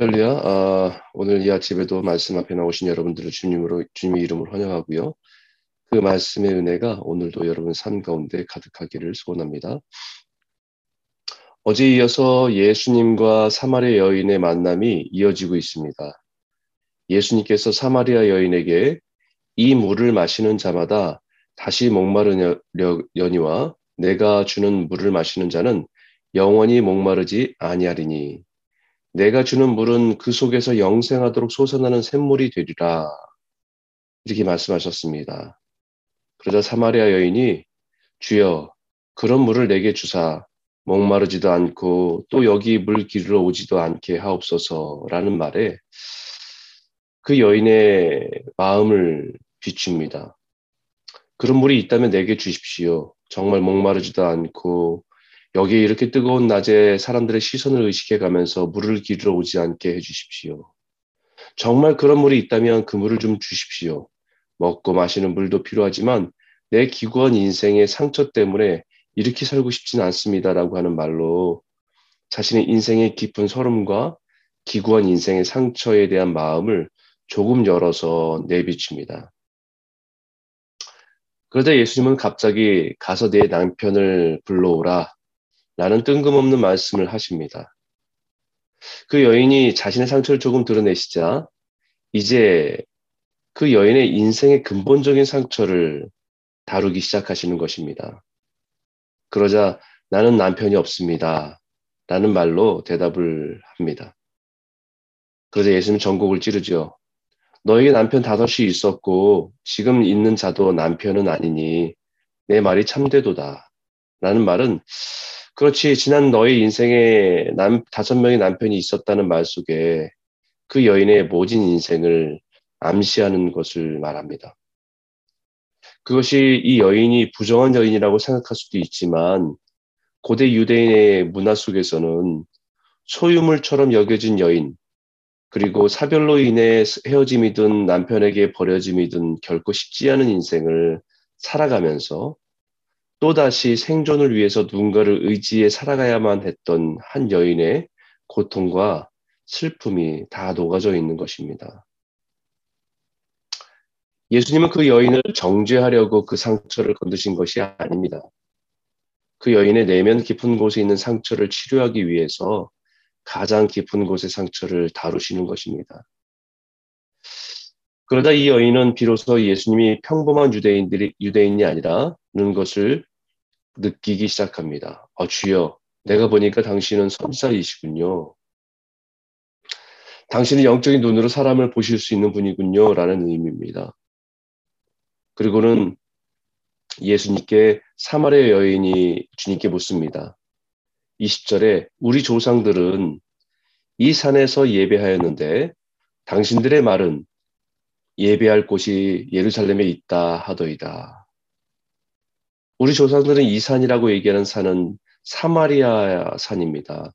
할렐루야. 아, 오늘 이 아침에도 말씀 앞에 나오신 여러분들을 주님으로 주님의 이름으로 환영하고요. 그 말씀의 은혜가 오늘도 여러분 삶 가운데 가득하기를 소원합니다. 어제 이어서 예수님과 사마리아 여인의 만남이 이어지고 있습니다. 예수님께서 사마리아 여인에게 이 물을 마시는 자마다 다시 목마르려니와 내가 주는 물을 마시는 자는 영원히 목마르지 아니하리니 내가 주는 물은 그 속에서 영생하도록 솟아나는 샘물이 되리라. 이렇게 말씀하셨습니다. 그러자 사마리아 여인이 주여 그런 물을 내게 주사 목마르지도 않고 또 여기 물 기르러 오지도 않게 하옵소서라는 말에 그 여인의 마음을 비춥니다. 그런 물이 있다면 내게 주십시오. 정말 목마르지도 않고 여기에 이렇게 뜨거운 낮에 사람들의 시선을 의식해 가면서 물을 기르러 오지 않게 해주십시오. 정말 그런 물이 있다면 그 물을 좀 주십시오. 먹고 마시는 물도 필요하지만 내 기구한 인생의 상처 때문에 이렇게 살고 싶진 않습니다라고 하는 말로 자신의 인생의 깊은 서름과 기구한 인생의 상처에 대한 마음을 조금 열어서 내비칩니다. 그러자 예수님은 갑자기 가서 내 남편을 불러오라 라는 뜬금없는 말씀을 하십니다. 그 여인이 자신의 상처를 조금 드러내시자 이제 그 여인의 인생의 근본적인 상처를 다루기 시작하시는 것입니다. 그러자 나는 남편이 없습니다. 라는 말로 대답을 합니다. 그러자 예수님 전곡을 찌르죠. 너에게 남편 다섯이 있었고 지금 있는 자도 남편은 아니니 내 말이 참되도다. 라는 말은 그렇지 지난 너의 인생에 남 다섯 명의 남편이 있었다는 말 속에 그 여인의 모진 인생을 암시하는 것을 말합니다. 그것이 이 여인이 부정한 여인이라고 생각할 수도 있지만 고대 유대인의 문화 속에서는 소유물처럼 여겨진 여인 그리고 사별로 인해 헤어짐이든 남편에게 버려짐이든 결코 쉽지 않은 인생을 살아가면서 또다시 생존을 위해서 누군가를 의지해 살아가야만 했던 한 여인의 고통과 슬픔이 다 녹아져 있는 것입니다. 예수님은 그 여인을 정죄하려고 그 상처를 건드신 것이 아닙니다. 그 여인의 내면 깊은 곳에 있는 상처를 치료하기 위해서 가장 깊은 곳의 상처를 다루시는 것입니다. 그러다 이 여인은 비로소 예수님이 평범한 유대인들이 유대인이 아니라는 것을 느끼기 시작합니다. 아, 주여, 내가 보니까 당신은 선사이시군요. 당신은 영적인 눈으로 사람을 보실 수 있는 분이군요. 라는 의미입니다. 그리고는 예수님께 사마리아 여인이 주님께 묻습니다. 20절에 우리 조상들은 이 산에서 예배하였는데 당신들의 말은 예배할 곳이 예루살렘에 있다 하더이다. 우리 조상들은 이 산이라고 얘기하는 산은 사마리아 산입니다.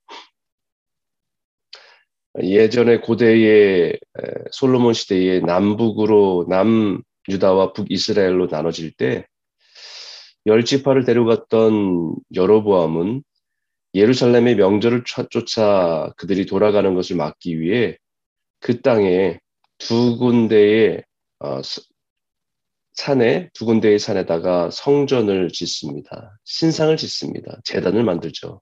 예전에 고대의 솔로몬 시대에 남북으로 남 유다와 북 이스라엘로 나눠질 때 열 지파를 데려갔던 여로보암은 예루살렘의 명절을 쫓아 그들이 돌아가는 것을 막기 위해 그 땅에 두 군데의 어, 산에 두 군데의 산에다가 성전을 짓습니다. 신상을 짓습니다. 재단을 만들죠.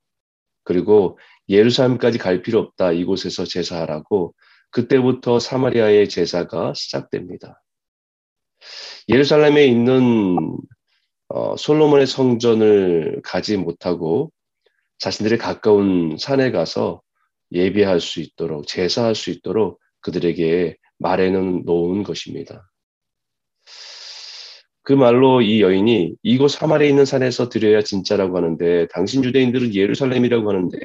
그리고 예루살렘까지 갈 필요 없다. 이곳에서 제사하라고 그때부터 사마리아의 제사가 시작됩니다. 예루살렘에 있는 어, 솔로몬의 성전을 가지 못하고 자신들의 가까운 산에 가서 예배할 수 있도록 제사할 수 있도록 그들에게 말해는 놓은 것입니다. 그 말로 이 여인이 이곳 사마리에 있는 산에서 드려야 진짜라고 하는데 당신 유대인들은 예루살렘이라고 하는데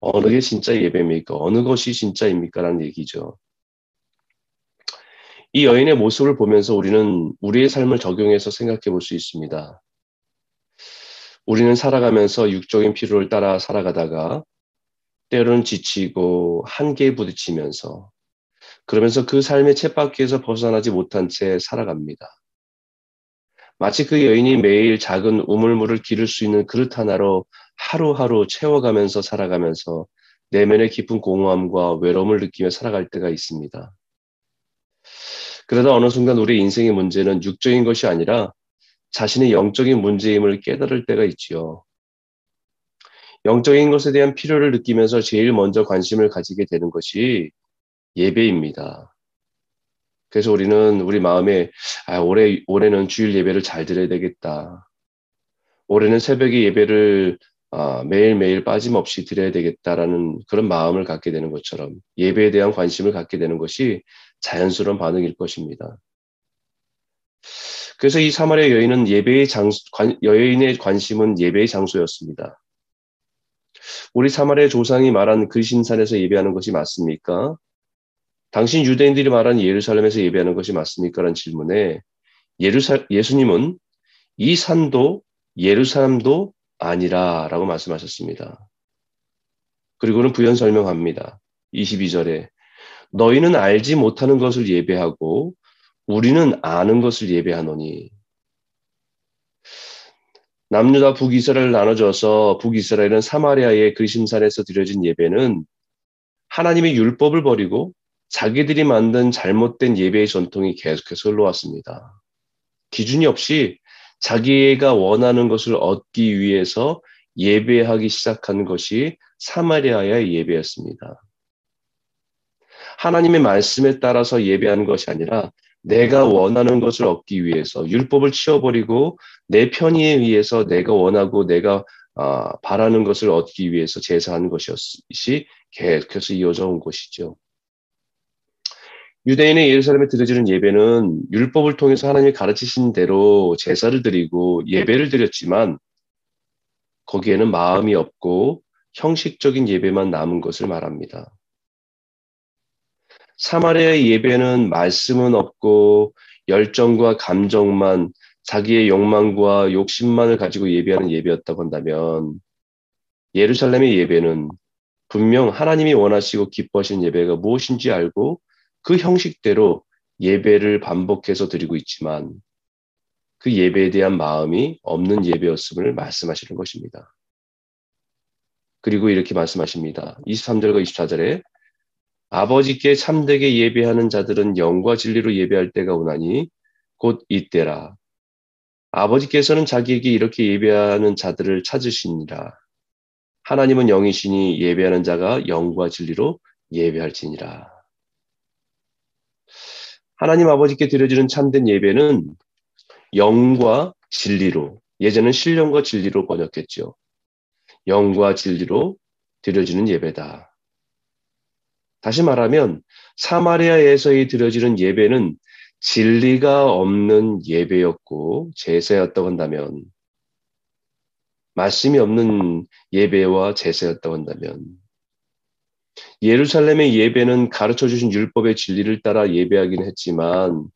어느 게 진짜 예배입니까? 어느 것이 진짜입니까? 라는 얘기죠. 이 여인의 모습을 보면서 우리는 우리의 삶을 적용해서 생각해 볼 수 있습니다. 우리는 살아가면서 육적인 필요를 따라 살아가다가 때로는 지치고 한계에 부딪히면서 그러면서 그 삶의 챗바퀴에서 벗어나지 못한 채 살아갑니다. 마치 그 여인이 매일 작은 우물물을 기를 수 있는 그릇 하나로 하루하루 채워가면서 살아가면서 내면의 깊은 공허함과 외로움을 느끼며 살아갈 때가 있습니다. 그러다 어느 순간 우리 인생의 문제는 육적인 것이 아니라 자신의 영적인 문제임을 깨달을 때가 있지요. 영적인 것에 대한 필요를 느끼면서 제일 먼저 관심을 가지게 되는 것이 예배입니다. 그래서 우리는 우리 마음에 아, 올해 올해는 주일 예배를 잘 드려야 되겠다. 올해는 새벽에 예배를 아, 매일매일 빠짐없이 드려야 되겠다라는 그런 마음을 갖게 되는 것처럼 예배에 대한 관심을 갖게 되는 것이 자연스러운 반응일 것입니다. 그래서 이 사마리아 여인은 예배의 장소, 관, 여인의 관심은 예배의 장소였습니다. 우리 사마리아 조상이 말한 그 신산에서 예배하는 것이 맞습니까? 당신 유대인들이 말한 예루살렘에서 예배하는 것이 맞습니까? 라는 질문에 예루살, 예수님은 이 산도 예루살렘도 아니라 라고 말씀하셨습니다. 그리고는 부연 설명합니다. 22절에 너희는 알지 못하는 것을 예배하고 우리는 아는 것을 예배하노니 남유다 북이스라엘 나눠져서 북이스라엘은 사마리아의 그리심산에서 드려진 예배는 하나님의 율법을 버리고 자기들이 만든 잘못된 예배의 전통이 계속해서 흘러왔습니다. 기준이 없이 자기가 원하는 것을 얻기 위해서 예배하기 시작한 것이 사마리아의 예배였습니다. 하나님의 말씀에 따라서 예배하는 것이 아니라 내가 원하는 것을 얻기 위해서 율법을 치워버리고 내 편의에 의해서 내가 원하고 내가 아, 바라는 것을 얻기 위해서 제사하는 것이었이 계속해서 이어져 온 것이죠. 유대인의 예루살렘에 드려지는 예배는 율법을 통해서 하나님이 가르치신 대로 제사를 드리고 예배를 드렸지만 거기에는 마음이 없고 형식적인 예배만 남은 것을 말합니다. 사마리아의 예배는 말씀은 없고 열정과 감정만 자기의 욕망과 욕심만을 가지고 예배하는 예배였다고 한다면 예루살렘의 예배는 분명 하나님이 원하시고 기뻐하시는 예배가 무엇인지 알고 그 형식대로 예배를 반복해서 드리고 있지만 그 예배에 대한 마음이 없는 예배였음을 말씀하시는 것입니다. 그리고 이렇게 말씀하십니다. 23절과 24절에 아버지께 참되게 예배하는 자들은 영과 진리로 예배할 때가 오나니 곧 이때라. 아버지께서는 자기에게 이렇게 예배하는 자들을 찾으시니라. 하나님은 영이시니 예배하는 자가 영과 진리로 예배할지니라. 하나님 아버지께 드려지는 참된 예배는 영과 진리로, 예전은 신령과 진리로 번역했죠. 영과 진리로 드려지는 예배다. 다시 말하면 사마리아에서의 드려지는 예배는 진리가 없는 예배였고 제사였다고 한다면 말씀이 없는 예배와 제사였다고 한다면 예루살렘의 예배는 가르쳐 주신 율법의 진리를 따라 예배하긴 했지만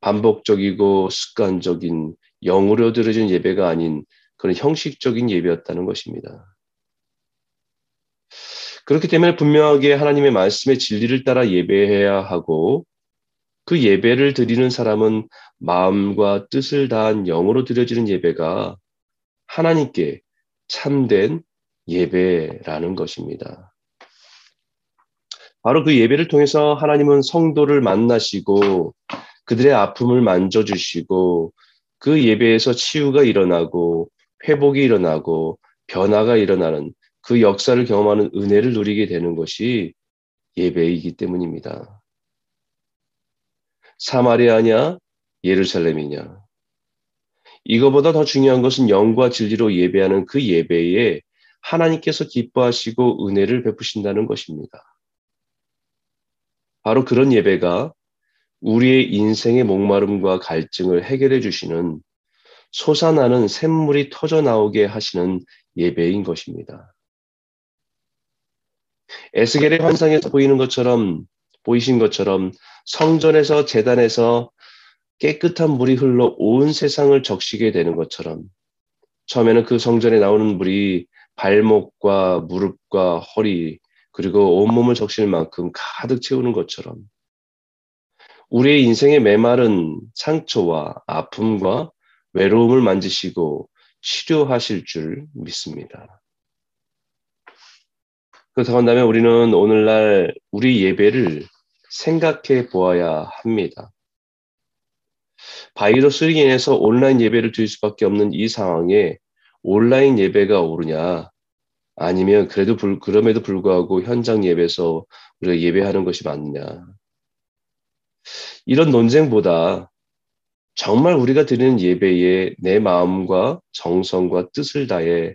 반복적이고 습관적인 영으로 드려진 예배가 아닌 그런 형식적인 예배였다는 것입니다. 그렇기 때문에 분명하게 하나님의 말씀의 진리를 따라 예배해야 하고 그 예배를 드리는 사람은 마음과 뜻을 다한 영으로 드려지는 예배가 하나님께 참된 예배라는 것입니다. 바로 그 예배를 통해서 하나님은 성도를 만나시고 그들의 아픔을 만져주시고 그 예배에서 치유가 일어나고 회복이 일어나고 변화가 일어나는 그 역사를 경험하는 은혜를 누리게 되는 것이 예배이기 때문입니다. 사마리아냐, 예루살렘이냐. 이거보다 더 중요한 것은 영과 진리로 예배하는 그 예배에 하나님께서 기뻐하시고 은혜를 베푸신다는 것입니다. 바로 그런 예배가 우리의 인생의 목마름과 갈증을 해결해 주시는 솟아나는 샘물이 터져 나오게 하시는 예배인 것입니다. 에스겔의 환상에서 보이는 것처럼 보이신 것처럼 성전에서 재단에서 깨끗한 물이 흘러 온 세상을 적시게 되는 것처럼 처음에는 그 성전에 나오는 물이 발목과 무릎과 허리 그리고 온몸을 적실 만큼 가득 채우는 것처럼 우리의 인생의 메마른 상처와 아픔과 외로움을 만지시고 치료하실 줄 믿습니다. 그렇다고 한다면 우리는 오늘날 우리 예배를 생각해 보아야 합니다. 바이러스로 인해서 온라인 예배를 드릴 수밖에 없는 이 상황에 온라인 예배가 오르냐 아니면 그래도 불, 그럼에도 불구하고 현장 예배에서 우리가 예배하는 것이 맞느냐 이런 논쟁보다 정말 우리가 드리는 예배에 내 마음과 정성과 뜻을 다해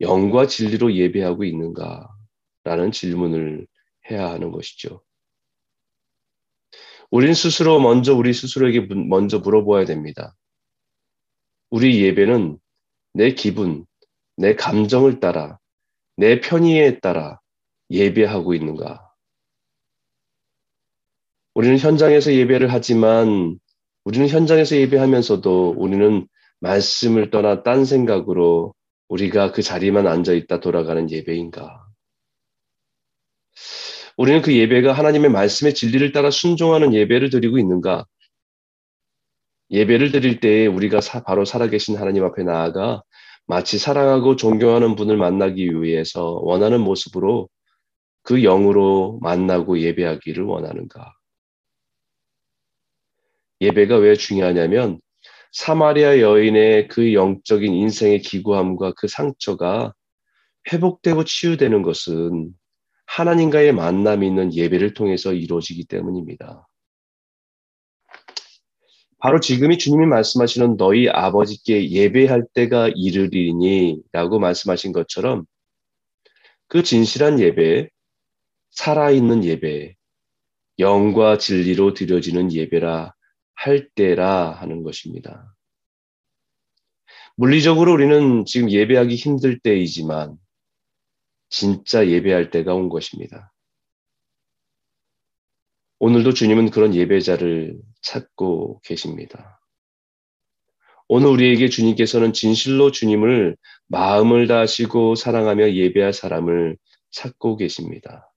영과 진리로 예배하고 있는가? 라는 질문을 해야 하는 것이죠. 우린 스스로 먼저 우리 스스로에게 먼저 물어보아야 됩니다. 우리 예배는 내 기분, 내 감정을 따라, 내 편의에 따라 예배하고 있는가? 우리는 현장에서 예배를 하지만 우리는 현장에서 예배하면서도 우리는 말씀을 떠나 딴 생각으로 우리가 그 자리만 앉아 있다 돌아가는 예배인가? 우리는 그 예배가 하나님의 말씀의 진리를 따라 순종하는 예배를 드리고 있는가? 예배를 드릴 때 우리가 사, 바로 살아계신 하나님 앞에 나아가 마치 사랑하고 존경하는 분을 만나기 위해서 원하는 모습으로 그 영으로 만나고 예배하기를 원하는가? 예배가 왜 중요하냐면 사마리아 여인의 그 영적인 인생의 기구함과 그 상처가 회복되고 치유되는 것은 하나님과의 만남이 있는 예배를 통해서 이루어지기 때문입니다. 바로 지금이 주님이 말씀하시는 너희 아버지께 예배할 때가 이르리니 라고 말씀하신 것처럼 그 진실한 예배, 살아있는 예배, 영과 진리로 드려지는 예배라 할 때라 하는 것입니다. 물리적으로 우리는 지금 예배하기 힘들 때이지만 진짜 예배할 때가 온 것입니다. 오늘도 주님은 그런 예배자를 찾고 계십니다. 오늘 우리에게 주님께서는 진실로 주님을 마음을 다하시고 사랑하며 예배할 사람을 찾고 계십니다.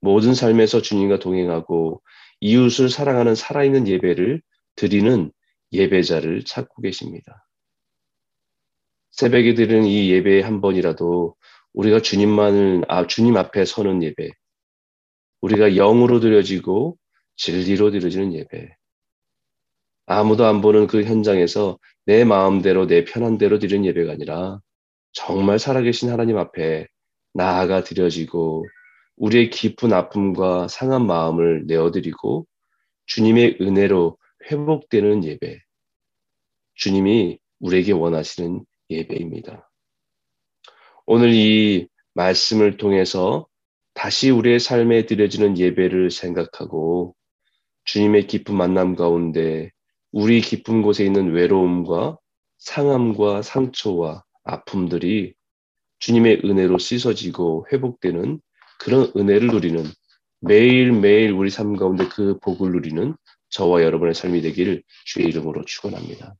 모든 삶에서 주님과 동행하고 이웃을 사랑하는 살아있는 예배를 드리는 예배자를 찾고 계십니다. 새벽에 드리는 이 예배에 한 번이라도 우리가 주님만을, 아, 주님 앞에 서는 예배, 우리가 영으로 드려지고 진리로 드려지는 예배, 아무도 안 보는 그 현장에서 내 마음대로 내 편한 대로 드리는 예배가 아니라 정말 살아계신 하나님 앞에 나아가 드려지고 우리의 깊은 아픔과 상한 마음을 내어드리고 주님의 은혜로 회복되는 예배. 주님이 우리에게 원하시는 예배입니다. 오늘 이 말씀을 통해서 다시 우리의 삶에 드려지는 예배를 생각하고 주님의 깊은 만남 가운데 우리 깊은 곳에 있는 외로움과 상함과 상처와 아픔들이 주님의 은혜로 씻어지고 회복되는 그런 은혜를 누리는 매일매일 우리 삶 가운데 그 복을 누리는 저와 여러분의 삶이 되기를 주의 이름으로 축원합니다.